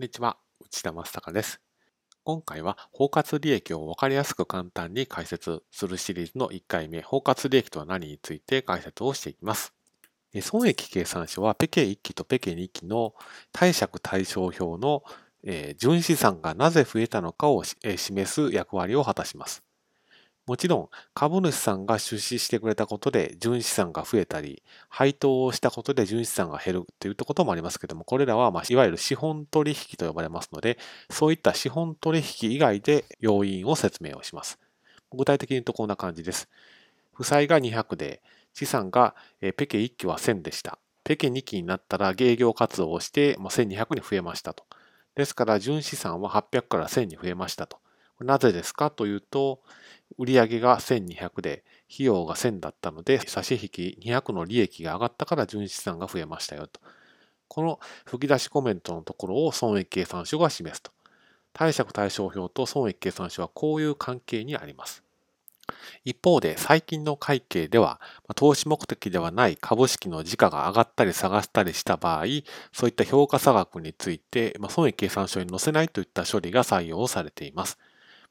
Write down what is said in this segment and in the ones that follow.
んにちは、内田正孝です。今回は包括利益を分かりやすく簡単に解説するシリーズの1回目、包括利益とは何について解説をしていきます。損益計算書はペケ1期とペケ2期の貸借対照表の純資産がなぜ増えたのかを示す役割を果たします。もちろん株主さんが出資してくれたことで純資産が増えたり、配当をしたことで純資産が減るといったこともありますけども、これらはまいわゆる資本取引と呼ばれますので、そういった資本取引以外で要因を説明をします。具体的に言うとこんな感じです。負債が200で、資産がペケ1期は1000でした。ペケ2期になったら営業活動をして1200に増えましたと。ですから純資産は800から1000に増えましたと。なぜですかというと、売上が1200で、費用が1000だったので、差し引き200の利益が上がったから純資産が増えましたよと。この吹き出しコメントのところを損益計算書が示すと。貸借対照表と損益計算書はこういう関係にあります。一方で最近の会計では投資目的ではない株式の時価が上がったり下がったりした場合そういった評価差額について損益計算書に載せないといった処理が採用されています。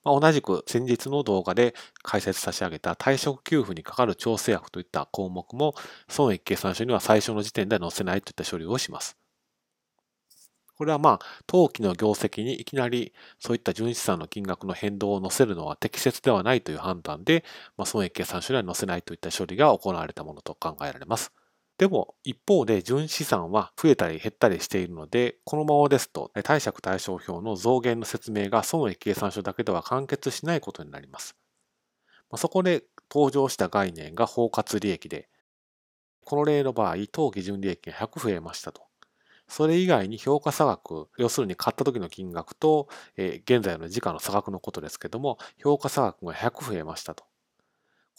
まあ、同じく先日の動画で解説差し上げた退職給付にかかる調整額といった項目も損益計算書には最初の時点で載せないといった処理をします。これはまあ、当期の業績にいきなりそういった純資産の金額の変動を載せるのは適切ではないという判断で、まあ、損益計算書には載せないといった処理が行われたものと考えられます。でも一方で純資産は増えたり減ったりしているので、このままですと貸借対照表の増減の説明が損益計算書だけでは完結しないことになります。そこで登場した概念が包括利益で、この例の場合、当期純利益が100増えましたと。それ以外に評価差額、要するに買った時の金額と、現在の時価の差額のことですけども、評価差額が100増えましたと。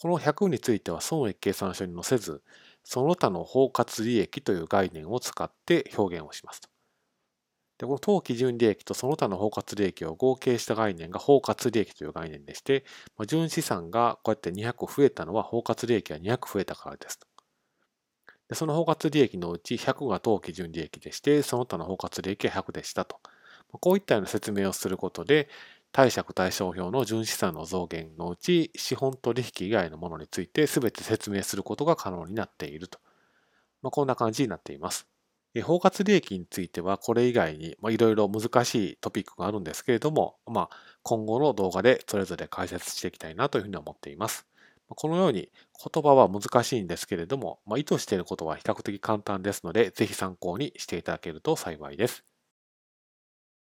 この100については損益計算書に載せず、その他の包括利益という概念を使って表現をしますと。でこの当基準利益とその他の包括利益を合計した概念が包括利益という概念でして、まあ、純資産がこうやって200増えたのは包括利益が200増えたからですと。でその包括利益のうち100が当基準利益でして、その他の包括利益は100でしたと。こういったような説明をすることで、貸借対照表の純資産の増減のうち資本取引以外のものについて全て説明することが可能になっていると。まあ、こんな感じになっています。包括利益についてはこれ以外にいろいろ難しいトピックがあるんですけれども、まあ、今後の動画でそれぞれ解説していきたいなというふうに思っています。このように言葉は難しいんですけれども、まあ、意図していることは比較的簡単ですので、ぜひ参考にしていただけると幸いです。